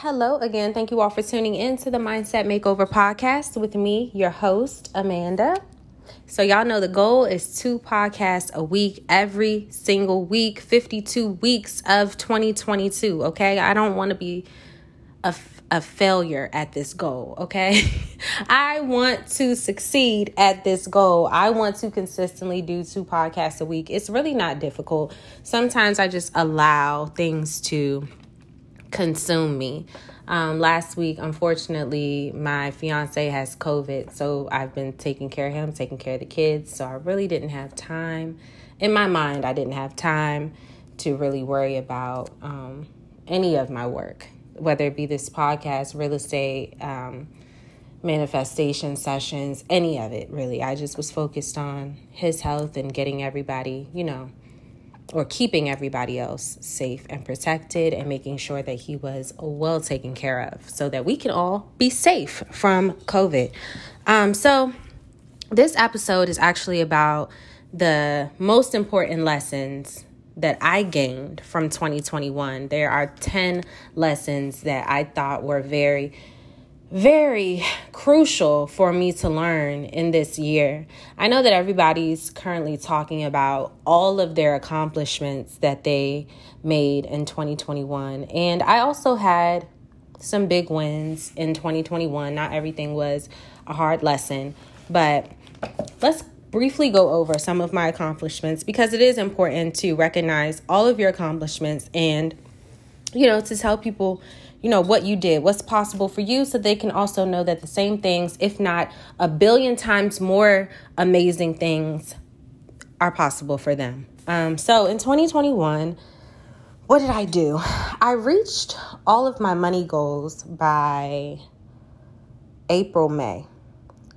Hello again. Thank you all for tuning in to the Mindset Makeover podcast with me, your host, Amanda. So, y'all know the goal is two podcasts a week, every single week, 52 weeks of 2022. Okay. I don't want to be a, a failure at this goal. Okay. I want to succeed at this goal. I want to consistently do two podcasts a week. It's really not difficult. Sometimes I just allow things to consume me. Um, last week, unfortunately, my fiance has COVID, so I've been taking care of him, taking care of the kids. So I really didn't have time. In my mind, I didn't have time to really worry about um, any of my work, whether it be this podcast, real estate, um, manifestation sessions, any of it really. I just was focused on his health and getting everybody, you know, or keeping everybody else safe and protected and making sure that he was well taken care of so that we can all be safe from COVID. Um, so, this episode is actually about the most important lessons that I gained from 2021. There are 10 lessons that I thought were very very crucial for me to learn in this year. I know that everybody's currently talking about all of their accomplishments that they made in 2021. And I also had some big wins in 2021. Not everything was a hard lesson, but let's briefly go over some of my accomplishments because it is important to recognize all of your accomplishments and, you know, to tell people you know what you did what's possible for you so they can also know that the same things if not a billion times more amazing things are possible for them. Um, so in 2021 what did i do? I reached all of my money goals by april may.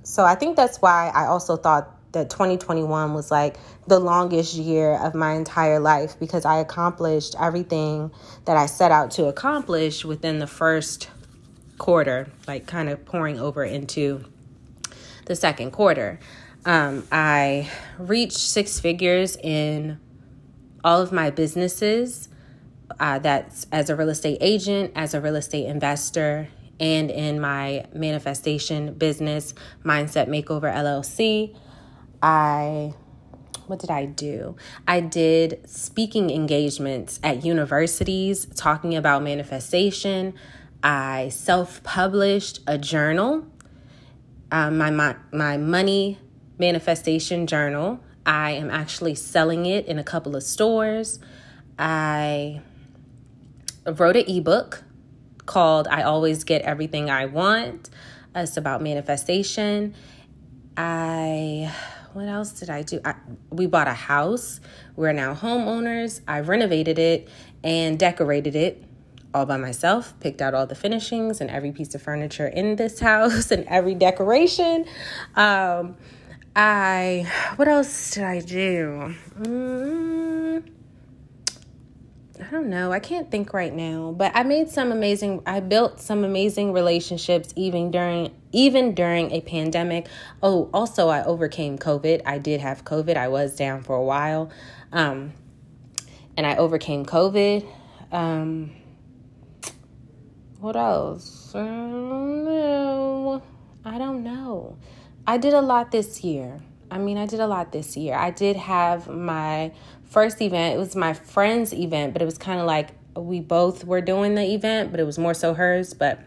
So i think that's why i also thought that 2021 was like the longest year of my entire life because I accomplished everything that I set out to accomplish within the first quarter, like kind of pouring over into the second quarter. Um, I reached six figures in all of my businesses. Uh, that's as a real estate agent, as a real estate investor, and in my manifestation business, Mindset Makeover LLC. I what did I do? I did speaking engagements at universities talking about manifestation. I self published a journal, um, my, my, my money manifestation journal. I am actually selling it in a couple of stores. I wrote an ebook called I Always Get Everything I Want. It's about manifestation. I what else did I do? I, we bought a house. We're now homeowners. I renovated it and decorated it all by myself, picked out all the finishings and every piece of furniture in this house and every decoration. Um, I, what else did I do? Mm, I don't know. I can't think right now, but I made some amazing I built some amazing relationships even during even during a pandemic. Oh, also I overcame COVID. I did have COVID. I was down for a while. Um and I overcame COVID. Um what else? I don't know. I don't know. I did a lot this year. I mean, I did a lot this year. I did have my first event, it was my friend's event, but it was kind of like we both were doing the event, but it was more so hers. But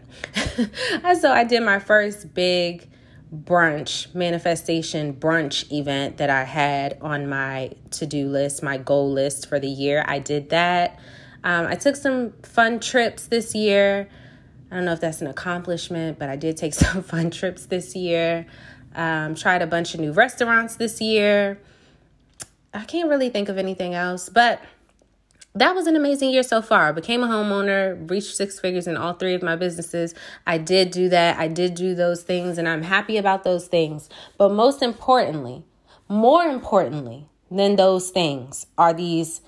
so I did my first big brunch manifestation brunch event that I had on my to do list, my goal list for the year. I did that. Um, I took some fun trips this year. I don't know if that's an accomplishment, but I did take some fun trips this year. Um, tried a bunch of new restaurants this year. I can't really think of anything else, but that was an amazing year so far. I became a homeowner, reached six figures in all three of my businesses. I did do that. I did do those things, and I'm happy about those things. But most importantly, more importantly than those things are these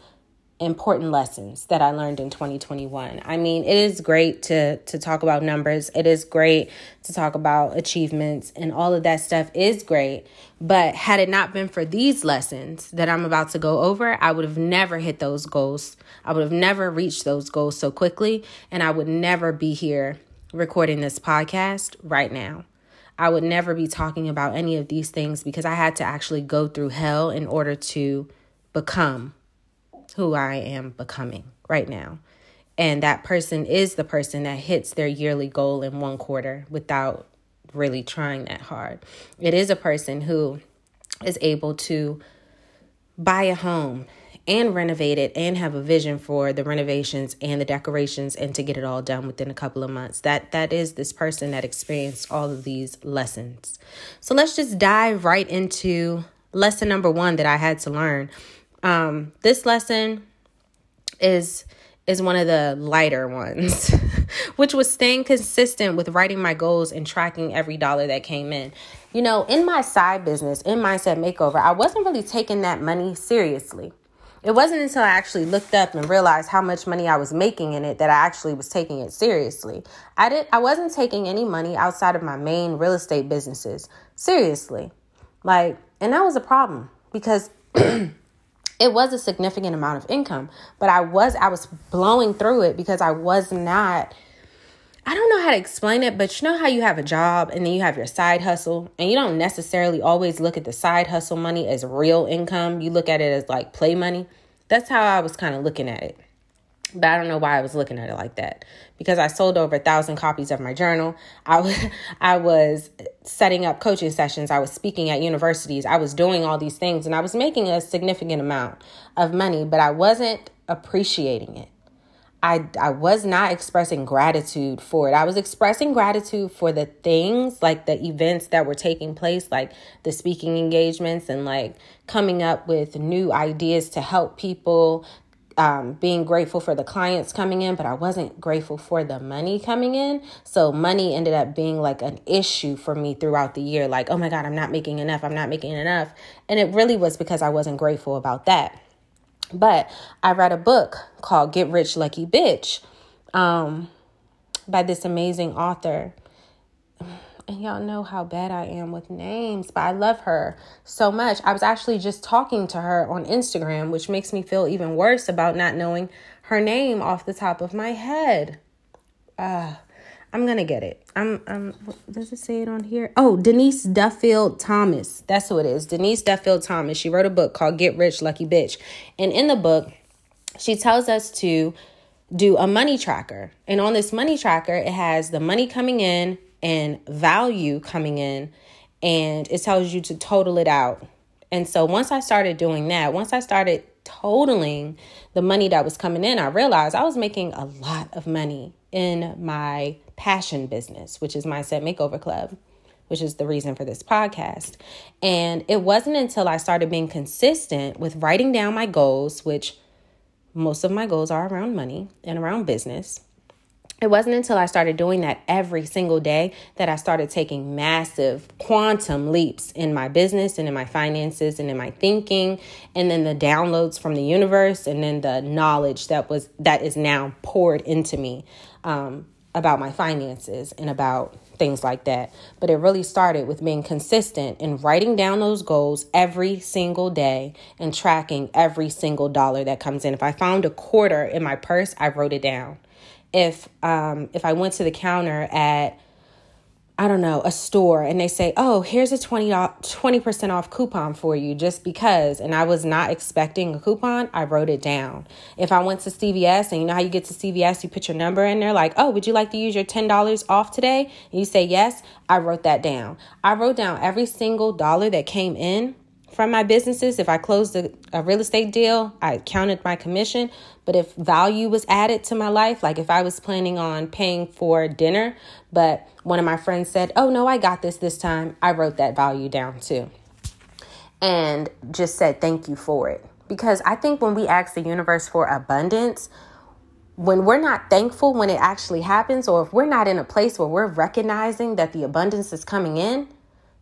important lessons that I learned in 2021. I mean, it is great to to talk about numbers. It is great to talk about achievements and all of that stuff is great. But had it not been for these lessons that I'm about to go over, I would have never hit those goals. I would have never reached those goals so quickly and I would never be here recording this podcast right now. I would never be talking about any of these things because I had to actually go through hell in order to become who I am becoming right now. And that person is the person that hits their yearly goal in one quarter without really trying that hard. It is a person who is able to buy a home and renovate it and have a vision for the renovations and the decorations and to get it all done within a couple of months. That that is this person that experienced all of these lessons. So let's just dive right into lesson number 1 that I had to learn. Um this lesson is is one of the lighter ones, which was staying consistent with writing my goals and tracking every dollar that came in. You know, in my side business, in Mindset Makeover, I wasn't really taking that money seriously. It wasn't until I actually looked up and realized how much money I was making in it that I actually was taking it seriously. I did I wasn't taking any money outside of my main real estate businesses seriously. Like, and that was a problem because it was a significant amount of income, but I was I was blowing through it because I was not I don't know how to explain it, but you know how you have a job and then you have your side hustle, and you don't necessarily always look at the side hustle money as real income. You look at it as like play money. That's how I was kind of looking at it. But I don't know why I was looking at it like that because I sold over a thousand copies of my journal. I was, I was setting up coaching sessions. I was speaking at universities. I was doing all these things and I was making a significant amount of money, but I wasn't appreciating it. I, I was not expressing gratitude for it. I was expressing gratitude for the things like the events that were taking place, like the speaking engagements and like coming up with new ideas to help people, um, being grateful for the clients coming in, but I wasn't grateful for the money coming in. So money ended up being like an issue for me throughout the year. Like, oh my God, I'm not making enough. I'm not making enough. And it really was because I wasn't grateful about that. But I read a book called Get Rich Lucky Bitch um, by this amazing author. And y'all know how bad I am with names, but I love her so much. I was actually just talking to her on Instagram, which makes me feel even worse about not knowing her name off the top of my head. Uh, I'm gonna get it. I'm um does it say it on here? Oh, Denise Duffield Thomas. That's who it is. Denise Duffield Thomas. She wrote a book called Get Rich Lucky Bitch. And in the book, she tells us to do a money tracker. And on this money tracker, it has the money coming in and value coming in, and it tells you to total it out. And so once I started doing that, once I started totaling the money that was coming in, I realized I was making a lot of money in my passion business, which is Mindset Makeover Club, which is the reason for this podcast. And it wasn't until I started being consistent with writing down my goals, which most of my goals are around money and around business. It wasn't until I started doing that every single day that I started taking massive quantum leaps in my business and in my finances and in my thinking and then the downloads from the universe and then the knowledge that was that is now poured into me um, about my finances and about things like that. But it really started with being consistent in writing down those goals every single day and tracking every single dollar that comes in. If I found a quarter in my purse, I wrote it down. If um if I went to the counter at I don't know, a store and they say, "Oh, here's a 20 percent off coupon for you just because." And I was not expecting a coupon, I wrote it down. If I went to CVS and you know how you get to CVS, you put your number in there like, "Oh, would you like to use your $10 off today?" And you say yes, I wrote that down. I wrote down every single dollar that came in from my businesses. If I closed a, a, real estate deal, I counted my commission. But if value was added to my life, like if I was planning on paying for dinner, but one of my friends said, Oh, no, I got this this time, I wrote that value down too. And just said thank you for it. Because I think when we ask the universe for abundance, when we're not thankful when it actually happens, or if we're not in a place where we're recognizing that the abundance is coming in,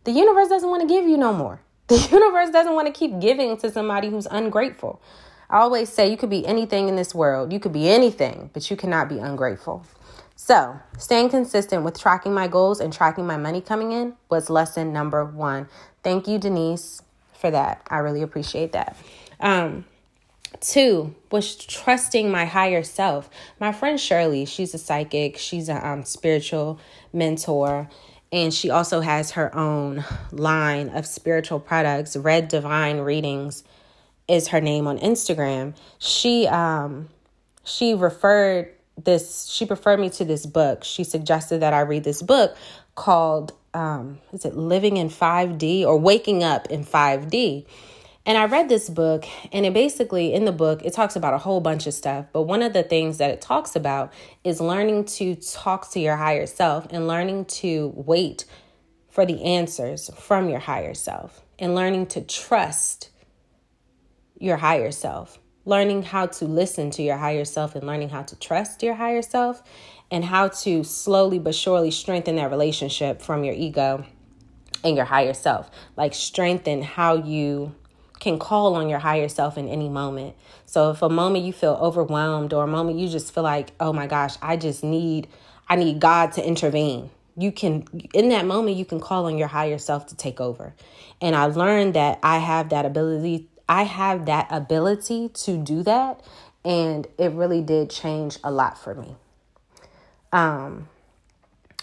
the universe doesn't want to give you no more. The universe doesn't want to keep giving to somebody who's ungrateful. I always say you could be anything in this world. You could be anything, but you cannot be ungrateful. So, staying consistent with tracking my goals and tracking my money coming in was lesson number one. Thank you, Denise, for that. I really appreciate that. Um, Two was trusting my higher self. My friend Shirley, she's a psychic, she's a um, spiritual mentor, and she also has her own line of spiritual products. Red Divine Readings is her name on Instagram. She um she referred this she referred me to this book. She suggested that I read this book called um is it Living in 5D or Waking Up in 5D. And I read this book, and it basically, in the book, it talks about a whole bunch of stuff. But one of the things that it talks about is learning to talk to your higher self and learning to wait for the answers from your higher self and learning to trust your higher self. Learning how to listen to your higher self and learning how to trust your higher self and how to slowly but surely strengthen that relationship from your ego and your higher self. Like, strengthen how you can call on your higher self in any moment. So if a moment you feel overwhelmed or a moment you just feel like, "Oh my gosh, I just need I need God to intervene." You can in that moment you can call on your higher self to take over. And I learned that I have that ability I have that ability to do that and it really did change a lot for me. Um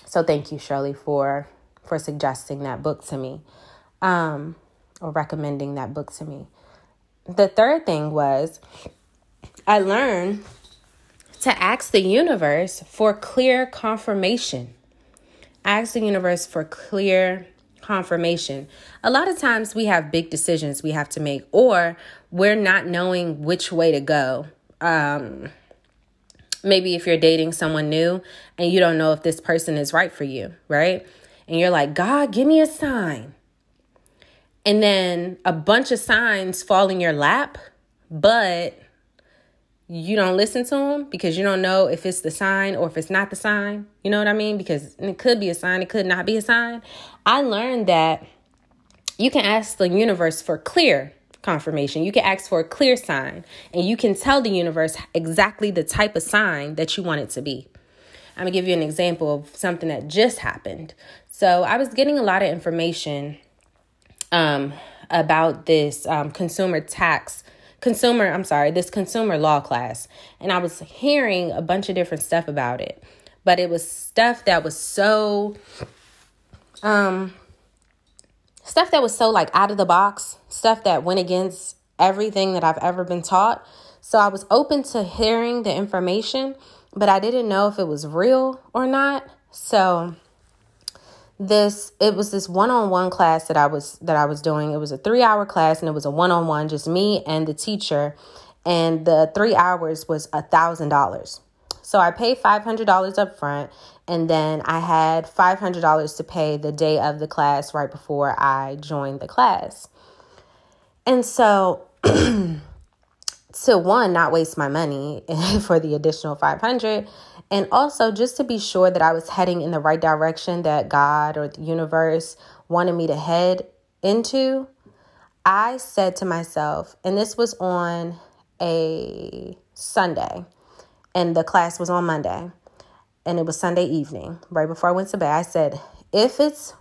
so thank you Shirley for for suggesting that book to me. Um recommending that book to me. The third thing was I learned to ask the universe for clear confirmation. Ask the universe for clear confirmation. A lot of times we have big decisions we have to make, or we're not knowing which way to go. Um, maybe if you're dating someone new and you don't know if this person is right for you, right? And you're like, God, give me a sign and then a bunch of signs fall in your lap, but you don't listen to them because you don't know if it's the sign or if it's not the sign. You know what I mean? Because it could be a sign, it could not be a sign. I learned that you can ask the universe for clear confirmation. You can ask for a clear sign, and you can tell the universe exactly the type of sign that you want it to be. I'm gonna give you an example of something that just happened. So I was getting a lot of information um, about this um, consumer tax consumer i'm sorry this consumer law class. And i was hearing a bunch of different stuff about it. But it was stuff that was so um stuff that was so like out of the box stuff that went against everything that i've ever been taught. So i was open to hearing the information but i didn't know if it was real or not. So this it was this one-on-one class that I was that I was doing. It was a 3-hour class and it was a one-on-one just me and the teacher and the 3 hours was a $1000. So I paid $500 up front and then I had $500 to pay the day of the class right before I joined the class. And so to one not waste my money for the additional 500 and also just to be sure that I was heading in the right direction that God or the universe wanted me to head into, I said to myself, and this was on a Sunday, and the class was on Monday, and it was Sunday evening, right before I went to bed. I said, if it's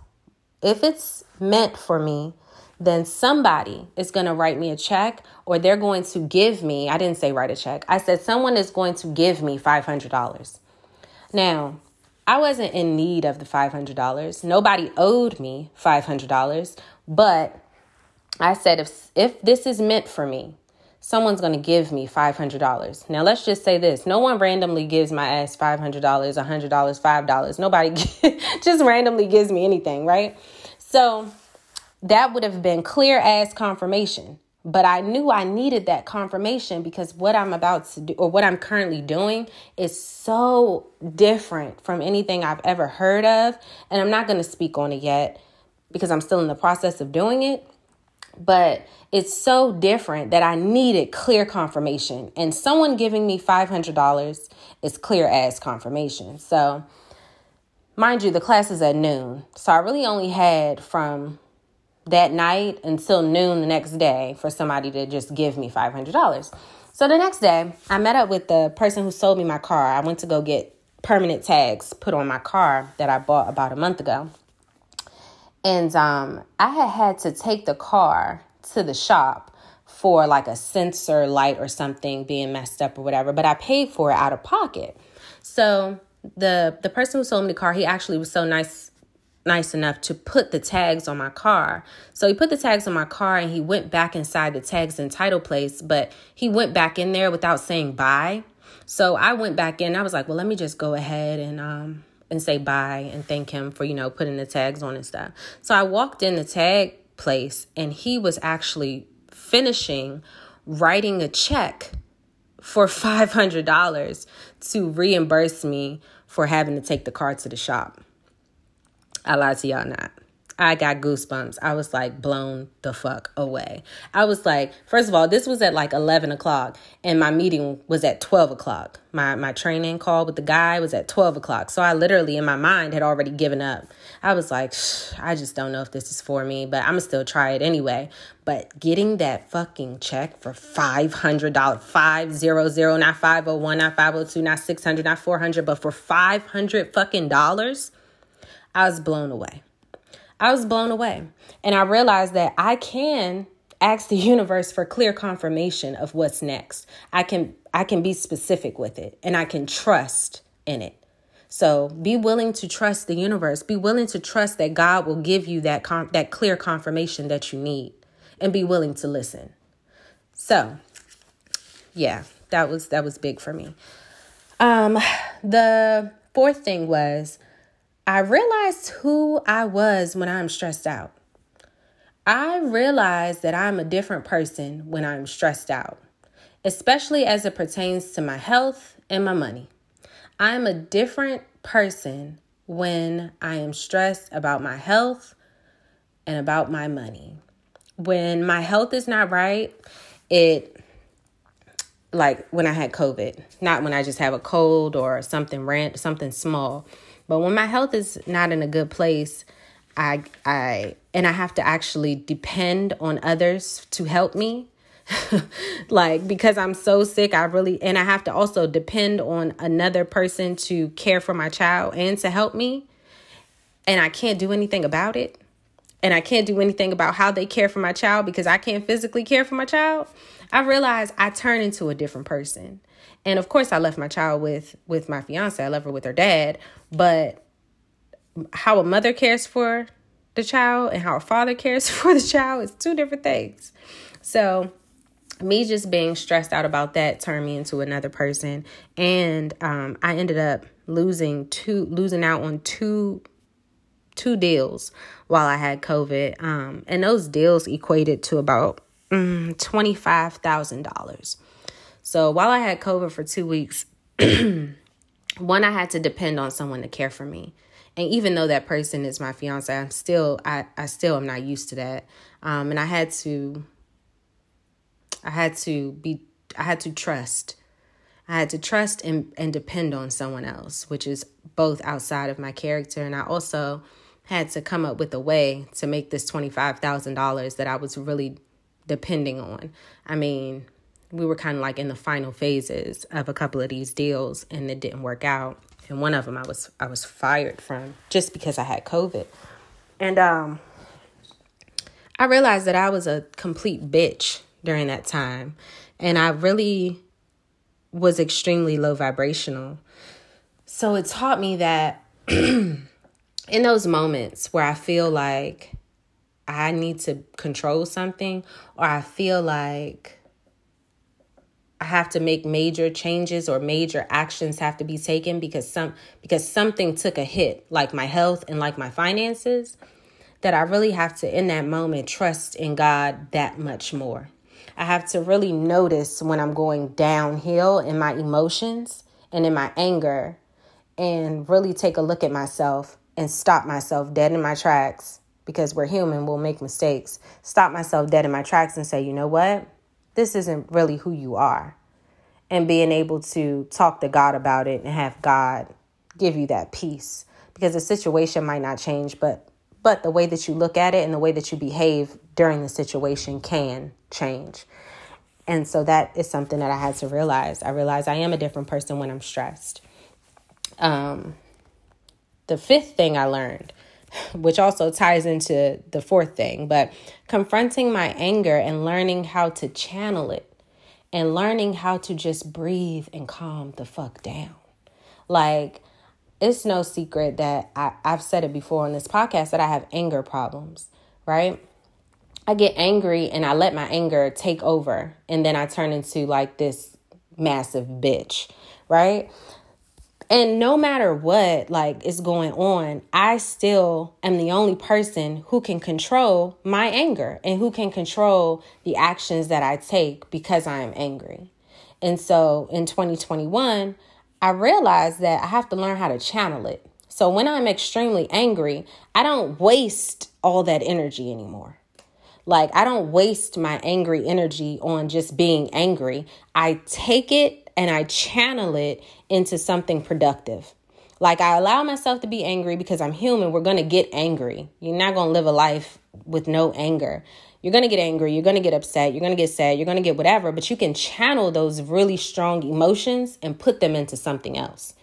if it's meant for me, then somebody is going to write me a check or they're going to give me, I didn't say write a check. I said someone is going to give me $500. Now, I wasn't in need of the $500. Nobody owed me $500, but I said if if this is meant for me, someone's going to give me $500. Now, let's just say this. No one randomly gives my ass $500, $100, $5. Nobody just randomly gives me anything, right? So, that would have been clear as confirmation. But I knew I needed that confirmation because what I'm about to do or what I'm currently doing is so different from anything I've ever heard of. And I'm not going to speak on it yet because I'm still in the process of doing it. But it's so different that I needed clear confirmation. And someone giving me $500 is clear as confirmation. So, mind you, the class is at noon. So I really only had from that night until noon the next day for somebody to just give me $500. So the next day, I met up with the person who sold me my car. I went to go get permanent tags put on my car that I bought about a month ago. And um, I had had to take the car to the shop for like a sensor light or something being messed up or whatever, but I paid for it out of pocket. So the the person who sold me the car, he actually was so nice nice enough to put the tags on my car. So he put the tags on my car and he went back inside the tags and title place, but he went back in there without saying bye. So I went back in. I was like, well, let me just go ahead and um and say bye and thank him for, you know, putting the tags on and stuff. So I walked in the tag place and he was actually finishing writing a check for $500 to reimburse me for having to take the car to the shop. I lied to y'all not. I got goosebumps. I was like blown the fuck away. I was like, first of all, this was at like 11 o'clock and my meeting was at 12 o'clock. My, my training call with the guy was at 12 o'clock. So I literally in my mind had already given up. I was like, I just don't know if this is for me, but I'm gonna still try it anyway. But getting that fucking check for $500, 500, not 501, not 502, not 600, not 400, but for 500 fucking dollars, I was blown away. I was blown away. And I realized that I can ask the universe for clear confirmation of what's next. I can I can be specific with it and I can trust in it. So be willing to trust the universe. Be willing to trust that God will give you that com- that clear confirmation that you need and be willing to listen. So, yeah, that was that was big for me. Um the fourth thing was I realized who I was when I'm stressed out. I realized that I'm a different person when I'm stressed out, especially as it pertains to my health and my money. I am a different person when I am stressed about my health and about my money. When my health is not right, it like when I had COVID, not when I just have a cold or something rant, something small. But when my health is not in a good place, I I and I have to actually depend on others to help me. like because I'm so sick, I really and I have to also depend on another person to care for my child and to help me. And I can't do anything about it. And I can't do anything about how they care for my child because I can't physically care for my child. I realize I turn into a different person. And of course I left my child with with my fiance. I left her with her dad, but how a mother cares for the child and how a father cares for the child is two different things. So me just being stressed out about that turned me into another person and um, i ended up losing two losing out on two two deals while i had covid um, and those deals equated to about mm, $25000 so while i had covid for two weeks one, I had to depend on someone to care for me. And even though that person is my fiance, I'm still I, I still am not used to that. Um, and I had to I had to be I had to trust. I had to trust and, and depend on someone else, which is both outside of my character. And I also had to come up with a way to make this $25,000 that I was really depending on. I mean, we were kind of like in the final phases of a couple of these deals and it didn't work out. And one of them I was I was fired from just because I had covid. And um I realized that I was a complete bitch during that time. And I really was extremely low vibrational. So it taught me that in those moments where I feel like I need to control something or I feel like I have to make major changes or major actions have to be taken because some because something took a hit like my health and like my finances that I really have to in that moment trust in God that much more. I have to really notice when I'm going downhill in my emotions and in my anger and really take a look at myself and stop myself dead in my tracks because we're human, we'll make mistakes. Stop myself dead in my tracks and say, "You know what? This isn't really who you are. And being able to talk to God about it and have God give you that peace. Because the situation might not change, but but the way that you look at it and the way that you behave during the situation can change. And so that is something that I had to realize. I realize I am a different person when I'm stressed. Um, the fifth thing I learned, which also ties into the fourth thing, but confronting my anger and learning how to channel it and learning how to just breathe and calm the fuck down. Like, it's no secret that I, I've said it before on this podcast that I have anger problems, right? I get angry and I let my anger take over, and then I turn into like this massive bitch, right? And no matter what like is going on, I still am the only person who can control my anger and who can control the actions that I take because I am angry. And so in 2021, I realized that I have to learn how to channel it. So when I'm extremely angry, I don't waste all that energy anymore. Like, I don't waste my angry energy on just being angry. I take it and I channel it into something productive. Like, I allow myself to be angry because I'm human. We're going to get angry. You're not going to live a life with no anger. You're going to get angry. You're going to get upset. You're going to get sad. You're going to get whatever, but you can channel those really strong emotions and put them into something else.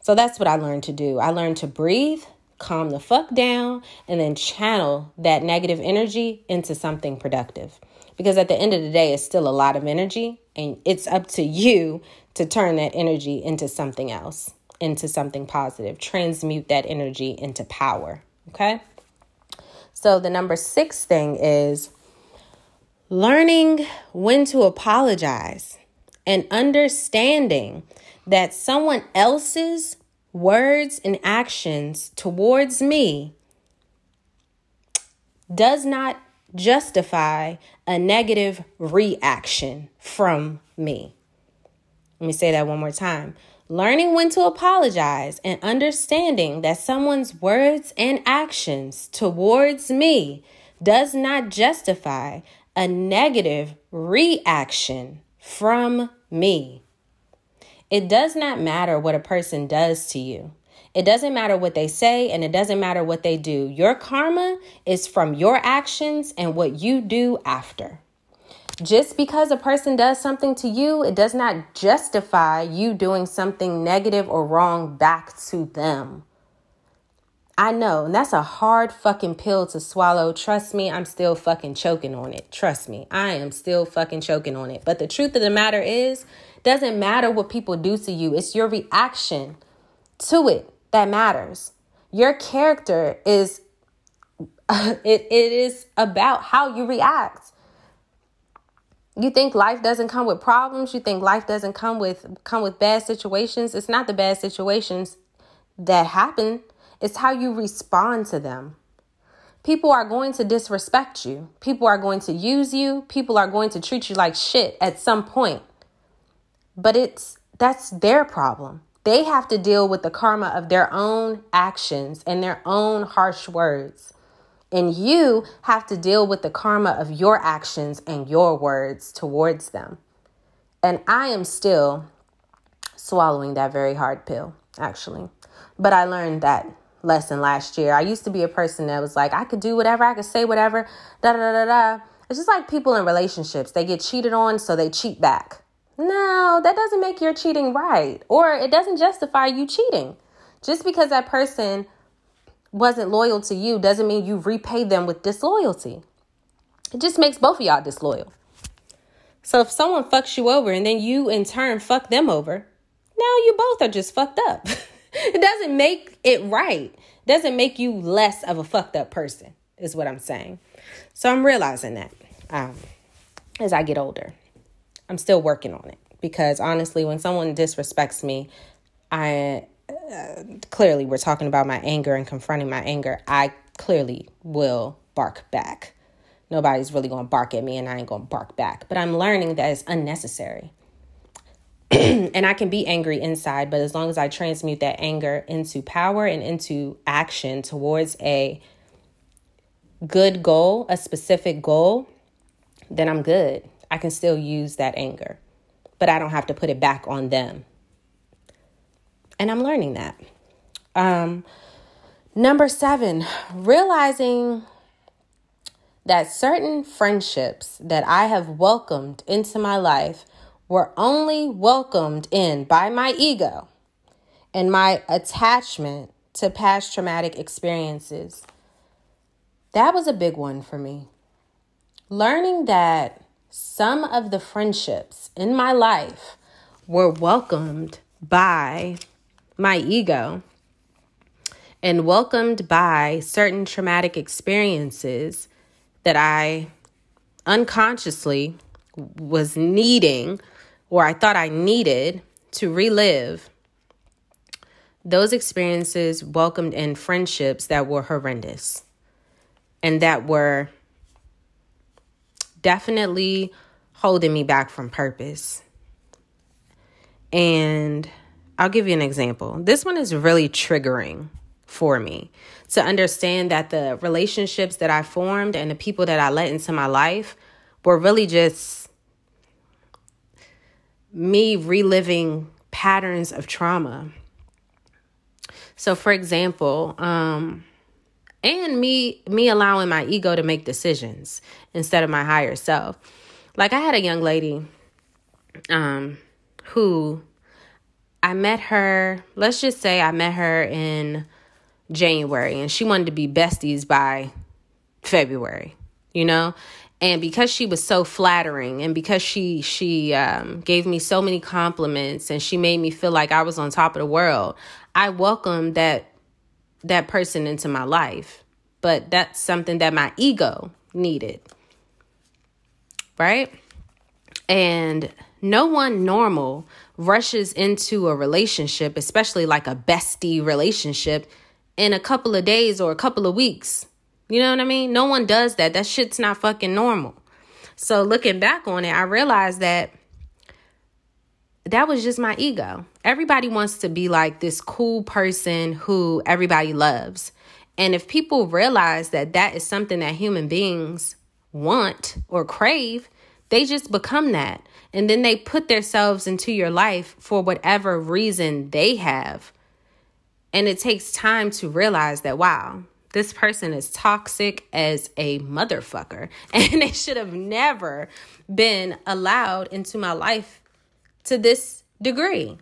So that's what I learned to do. I learned to breathe, calm the fuck down, and then channel that negative energy into something productive. Because at the end of the day, it's still a lot of energy, and it's up to you to turn that energy into something else, into something positive. Transmute that energy into power. Okay? So, the number six thing is learning when to apologize and understanding that someone else's words and actions towards me does not justify a negative reaction from me. Let me say that one more time. Learning when to apologize and understanding that someone's words and actions towards me does not justify a negative reaction from me. It does not matter what a person does to you. It doesn't matter what they say and it doesn't matter what they do. Your karma is from your actions and what you do after. Just because a person does something to you, it does not justify you doing something negative or wrong back to them. I know, and that's a hard fucking pill to swallow. Trust me, I'm still fucking choking on it. Trust me, I am still fucking choking on it. But the truth of the matter is, doesn't matter what people do to you, it's your reaction to it that matters. Your character is it, it is about how you react. You think life doesn't come with problems, you think life doesn't come with come with bad situations. It's not the bad situations that happen, it's how you respond to them. People are going to disrespect you. People are going to use you. People are going to treat you like shit at some point. But it's that's their problem. They have to deal with the karma of their own actions and their own harsh words. And you have to deal with the karma of your actions and your words towards them. And I am still swallowing that very hard pill, actually. But I learned that lesson last year. I used to be a person that was like, I could do whatever, I could say whatever, da da da da. It's just like people in relationships. They get cheated on, so they cheat back. No, that doesn't make your cheating right, or it doesn't justify you cheating. Just because that person wasn't loyal to you doesn't mean you repay them with disloyalty. It just makes both of y'all disloyal. So if someone fucks you over and then you in turn fuck them over, now you both are just fucked up. it doesn't make it right. It doesn't make you less of a fucked up person, is what I'm saying. So I'm realizing that um, as I get older. I'm still working on it because honestly, when someone disrespects me, I uh, clearly we're talking about my anger and confronting my anger. I clearly will bark back. Nobody's really going to bark at me and I ain't going to bark back. But I'm learning that it's unnecessary. and I can be angry inside, but as long as I transmute that anger into power and into action towards a good goal, a specific goal, then I'm good. I can still use that anger, but I don't have to put it back on them. And I'm learning that. Um, Number seven, realizing that certain friendships that I have welcomed into my life were only welcomed in by my ego and my attachment to past traumatic experiences. That was a big one for me. Learning that some of the friendships in my life were welcomed by my ego and welcomed by certain traumatic experiences that I unconsciously was needing or I thought I needed to relive. Those experiences welcomed in friendships that were horrendous and that were definitely holding me back from purpose. And I'll give you an example. This one is really triggering for me to understand that the relationships that I formed and the people that I let into my life were really just me reliving patterns of trauma. So for example, um and me me allowing my ego to make decisions instead of my higher self. Like I had a young lady um who I met her, let's just say I met her in January and she wanted to be besties by February, you know? And because she was so flattering and because she she um, gave me so many compliments and she made me feel like I was on top of the world, I welcomed that that person into my life. But that's something that my ego needed. Right? And no one normal rushes into a relationship, especially like a bestie relationship, in a couple of days or a couple of weeks. You know what I mean? No one does that. That shit's not fucking normal. So looking back on it, I realized that that was just my ego. Everybody wants to be like this cool person who everybody loves. And if people realize that that is something that human beings want or crave, they just become that. And then they put themselves into your life for whatever reason they have. And it takes time to realize that, wow, this person is toxic as a motherfucker. And they should have never been allowed into my life to this degree.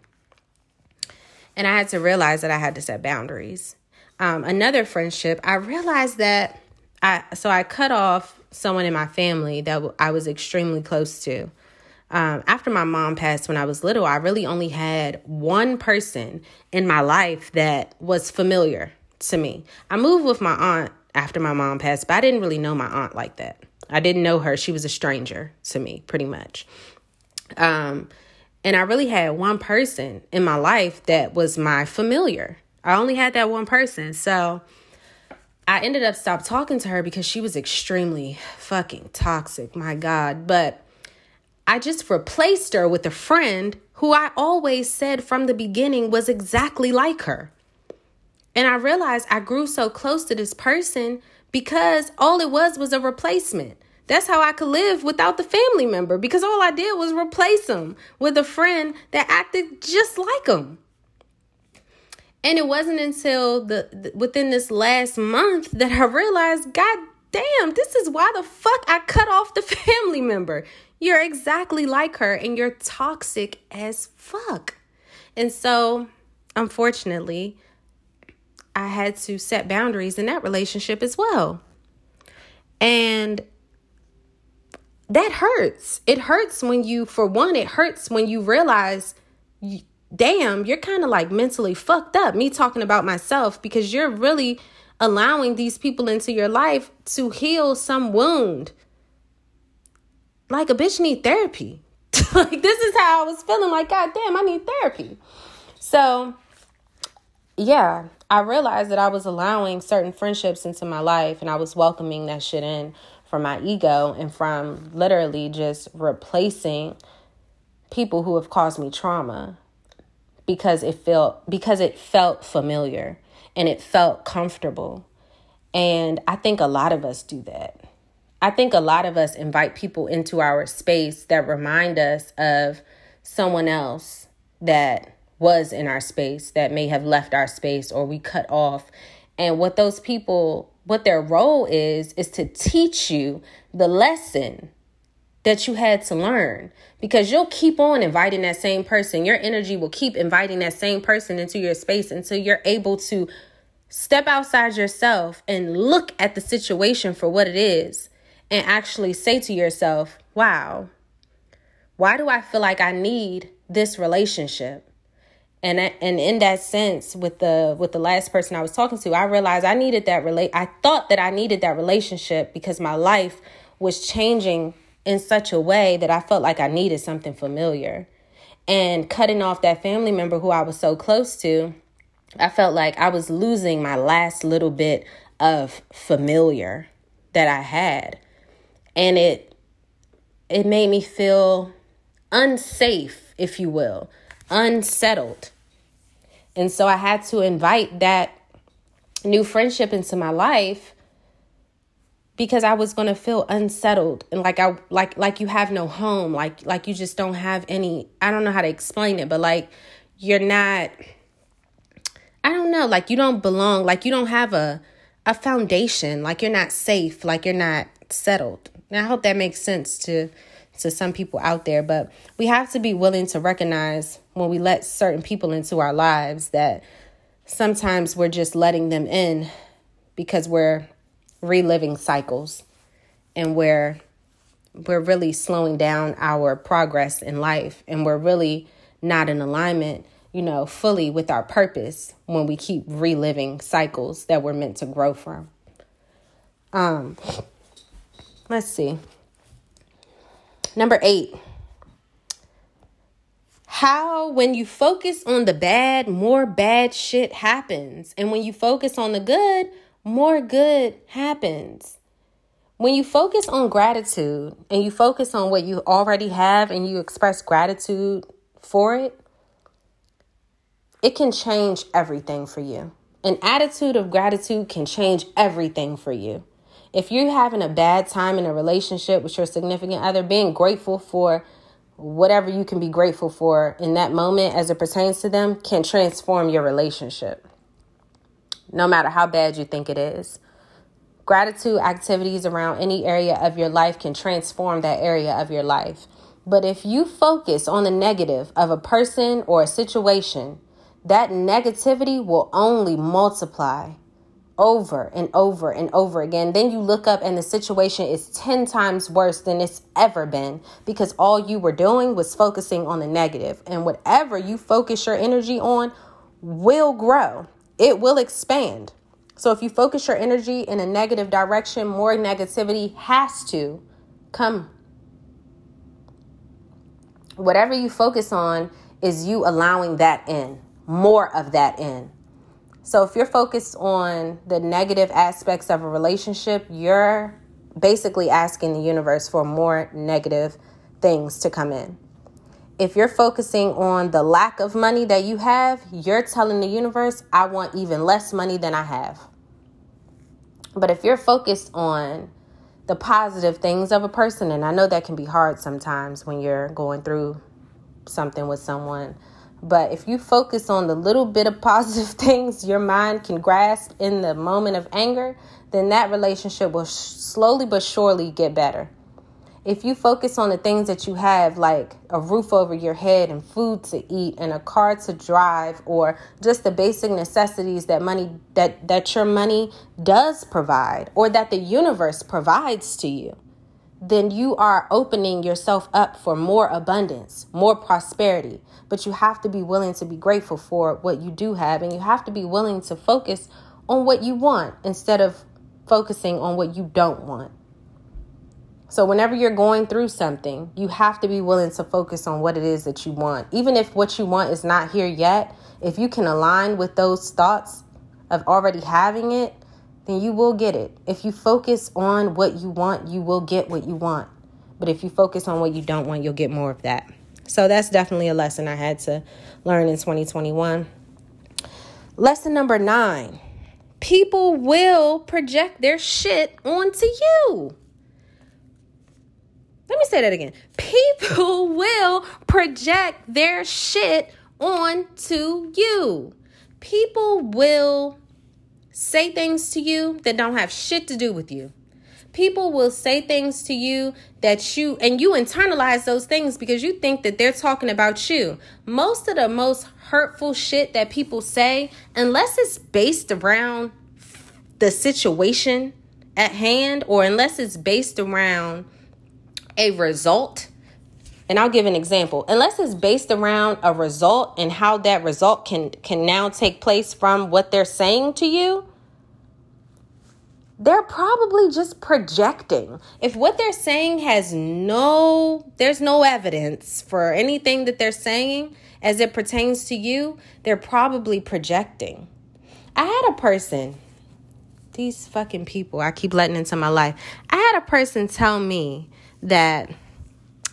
And I had to realize that I had to set boundaries. Um, another friendship, I realized that I, so I cut off someone in my family that I was extremely close to. Um, after my mom passed when I was little, I really only had one person in my life that was familiar to me. I moved with my aunt after my mom passed, but I didn't really know my aunt like that. I didn't know her. She was a stranger to me, pretty much. Um, and I really had one person in my life that was my familiar. I only had that one person. So I ended up stop talking to her because she was extremely fucking toxic. My God. But I just replaced her with a friend who I always said from the beginning was exactly like her. And I realized I grew so close to this person because all it was was a replacement. That's how I could live without the family member because all I did was replace them with a friend that acted just like them. And it wasn't until the, the within this last month that I realized, God damn, this is why the fuck I cut off the family member. You're exactly like her and you're toxic as fuck. And so, unfortunately, I had to set boundaries in that relationship as well. And that hurts. It hurts when you, for one, it hurts when you realize damn, you're kind of like mentally fucked up. Me talking about myself because you're really allowing these people into your life to heal some wound. Like a bitch need therapy. like this is how I was feeling like god damn, I need therapy. So, yeah, I realized that I was allowing certain friendships into my life and I was welcoming that shit in from my ego and from literally just replacing people who have caused me trauma because it felt because it felt familiar and it felt comfortable. And I think a lot of us do that. I think a lot of us invite people into our space that remind us of someone else that was in our space that may have left our space or we cut off And what those people, what their role is, is to teach you the lesson that you had to learn because you'll keep on inviting that same person. Your energy will keep inviting that same person into your space until you're able to step outside yourself and look at the situation for what it is and actually say to yourself, wow, why do I feel like I need this relationship? And and in that sense, with the with the last person I was talking to, I realized I needed that relate. I thought that I needed that relationship because my life was changing in such a way that I felt like I needed something familiar. And cutting off that family member who I was so close to, I felt like I was losing my last little bit of familiar that I had. And it it made me feel unsafe, if you will, unsettled. And so I had to invite that new friendship into my life because I was going to feel unsettled and like I like like you have no home, like like you just don't have any I don't know how to explain it, but like you're not I don't know, like you don't belong, like you don't have a a foundation, like you're not safe, like you're not settled. And I hope that makes sense to to some people out there, but we have to be willing to recognize when we let certain people into our lives that sometimes we're just letting them in because we're reliving cycles and we're we're really slowing down our progress in life and we're really not in alignment you know fully with our purpose when we keep reliving cycles that we're meant to grow from. Um let's see. Number 8 how when you focus on the bad more bad shit happens and when you focus on the good more good happens. When you focus on gratitude and you focus on what you already have and you express gratitude for it, it can change everything for you. An attitude of gratitude can change everything for you. If you're having a bad time in a relationship with your significant other, being grateful for whatever you can be grateful for in that moment as it pertains to them can transform your relationship no matter how bad you think it is. Gratitude activities around any area of your life can transform that area of your life. But if you focus on the negative of a person or a situation, that negativity will only multiply over and over and over again. Then you look up and the situation is 10 times worse than it's ever been because all you were doing was focusing on the negative. And whatever you focus your energy on will grow it will expand. So if you focus your energy in a negative direction, more negativity has to come. Whatever you focus on is you allowing that in, more of that in. So if you're focused on the negative aspects of a relationship, you're basically asking the universe for more negative things to come in if you're focusing on the lack of money that you have, you're telling the universe, I want even less money than I have. But if you're focused on the positive things of a person, and I know that can be hard sometimes when you're going through something with someone, but if you focus on the little bit of positive things your mind can grasp in the moment of anger, then that relationship will sh- slowly but surely get better. If you focus on the things that you have, like a roof over your head and food to eat and a car to drive, or just the basic necessities that money that that your money does provide, or that the universe provides to you, then you are opening yourself up for more abundance, more prosperity. But you have to be willing to be grateful for what you do have, and you have to be willing to focus on what you want instead of focusing on what you don't want. So, whenever you're going through something, you have to be willing to focus on what it is that you want. Even if what you want is not here yet, if you can align with those thoughts of already having it, then you will get it. If you focus on what you want, you will get what you want. But if you focus on what you don't want, you'll get more of that. So, that's definitely a lesson I had to learn in 2021. Lesson number nine people will project their shit onto you. Let me say that again. People will project their shit onto you. People will say things to you that don't have shit to do with you. People will say things to you that you, and you internalize those things because you think that they're talking about you. Most of the most hurtful shit that people say, unless it's based around the situation at hand or unless it's based around a result, and I'll give an example. Unless it's based around a result and how that result can can now take place from what they're saying to you, they're probably just projecting. If what they're saying has no there's no evidence for anything that they're saying as it pertains to you, they're probably projecting. I had a person these fucking people I keep letting into my life. I had a person tell me that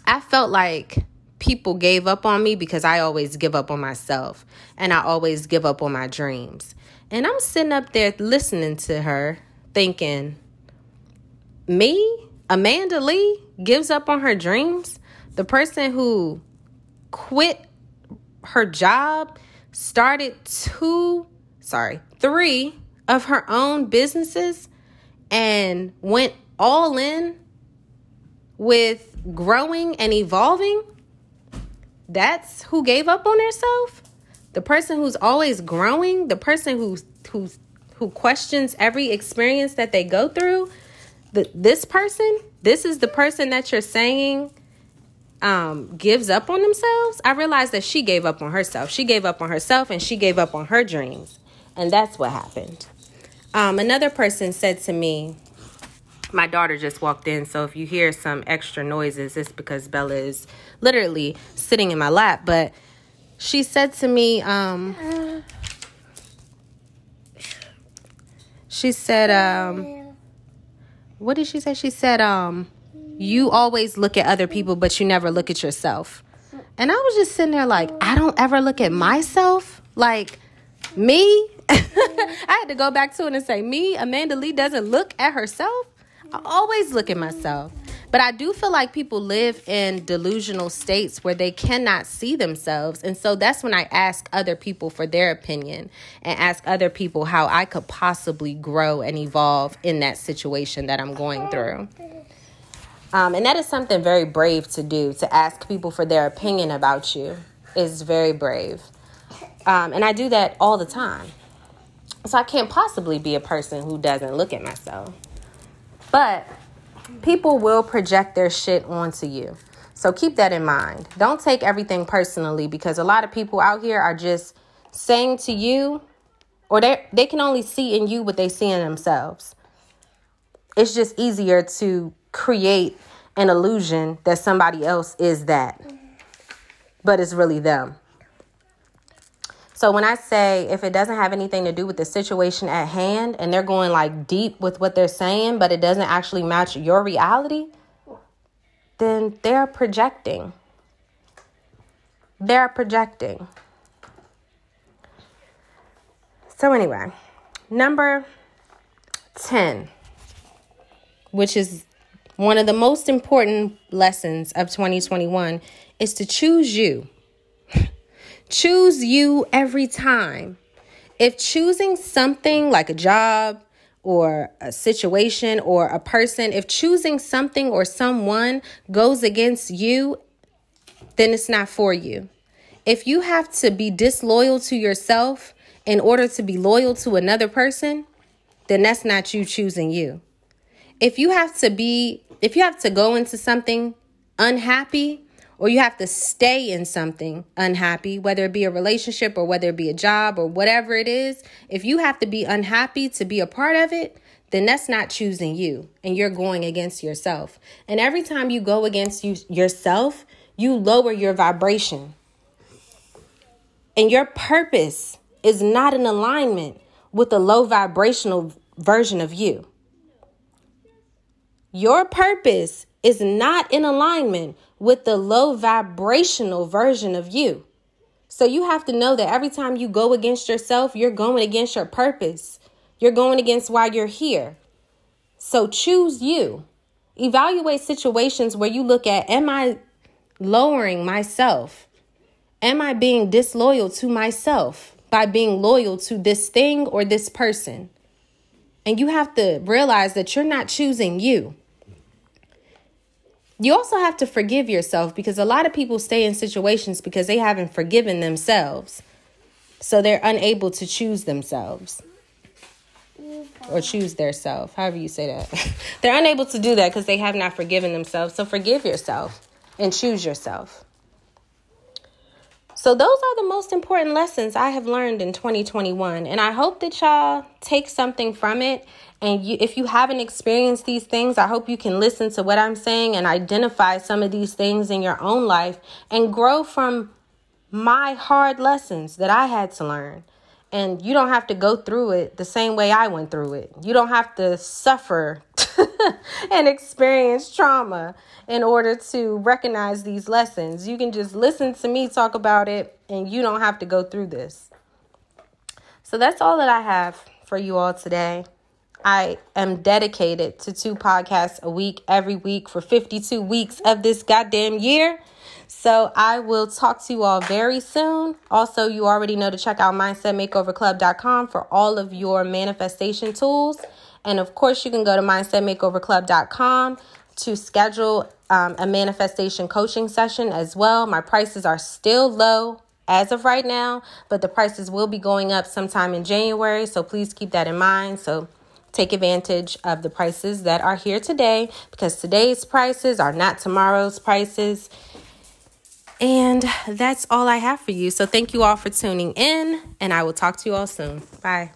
I felt like people gave up on me because I always give up on myself and I always give up on my dreams. And I'm sitting up there listening to her thinking, me, Amanda Lee, gives up on her dreams? The person who quit her job, started two, sorry, three of her own businesses, and went all in with growing and evolving, that's who gave up on herself. The person who's always growing, the person who's who's who questions every experience that they go through, the, this person, this is the person that you're saying um, gives up on themselves. I realized that she gave up on herself. She gave up on herself and she gave up on her dreams. And that's what happened. Um, another person said to me, my daughter just walked in, so if you hear some extra noises, it's because Bella is literally sitting in my lap. But she said to me, um, she said, um, what did she say? She said, um, you always look at other people, but you never look at yourself. And I was just sitting there like, I don't ever look at myself. Like, me? I had to go back to it and say, me, Amanda Lee, doesn't look at herself. I always look at myself. But I do feel like people live in delusional states where they cannot see themselves. And so that's when I ask other people for their opinion and ask other people how I could possibly grow and evolve in that situation that I'm going through. Um, and that is something very brave to do to ask people for their opinion about you is very brave. Um, and I do that all the time. So I can't possibly be a person who doesn't look at myself. But people will project their shit onto you. So keep that in mind. Don't take everything personally because a lot of people out here are just saying to you, or they they can only see in you what they see in themselves. It's just easier to create an illusion that somebody else is that, but it's really them. So when I say if it doesn't have anything to do with the situation at hand and they're going like deep with what they're saying, but it doesn't actually match your reality, then they're projecting. They're projecting. So, anyway, number 10, which is one of the most important lessons of 2021, is to choose you. Choose you every time. If choosing something like a job or a situation or a person, if choosing something or someone goes against you, then it's not for you. If you have to be disloyal to yourself in order to be loyal to another person, then that's not you choosing you. If you have to be, if you have to go into something unhappy or you have to stay in something unhappy, whether it be a relationship or whether it be a job or whatever it is, if you have to be unhappy to be a part of it, then that's not choosing you and you're going against yourself. And every time you go against you yourself, you lower your vibration. And your purpose is not in alignment with the low vibrational version of you. Your purpose is not in alignment with the low vibrational version of you. So you have to know that every time you go against yourself, you're going against your purpose. You're going against why you're here. So choose you. Evaluate situations where you look at Am I lowering myself? Am I being disloyal to myself by being loyal to this thing or this person? And you have to realize that you're not choosing you. You also have to forgive yourself because a lot of people stay in situations because they haven't forgiven themselves. So they're unable to choose themselves or choose their self, however you say that. they're unable to do that because they have not forgiven themselves. So forgive yourself and choose yourself. So, those are the most important lessons I have learned in 2021. And I hope that y'all take something from it. And you, if you haven't experienced these things, I hope you can listen to what I'm saying and identify some of these things in your own life and grow from my hard lessons that I had to learn. And you don't have to go through it the same way I went through it. You don't have to suffer and experience trauma in order to recognize these lessons. You can just listen to me talk about it and you don't have to go through this. So that's all that I have for you all today. I am dedicated to two podcasts a week every week for 52 weeks of this goddamn year. So I will talk to you all very soon. Also, you already know to check out mindsetmakeoverclub.com for all of your manifestation tools. And of course, you can go to mindsetmakeoverclub.com to schedule um, a manifestation coaching session as well. My prices are still low as of right now, but the prices will be going up sometime in January. So please keep that in mind. So take advantage of the prices that are here today because today's prices are not tomorrow's prices. And that's all I have for you. So thank you all for tuning in, and I will talk to you all soon. Bye.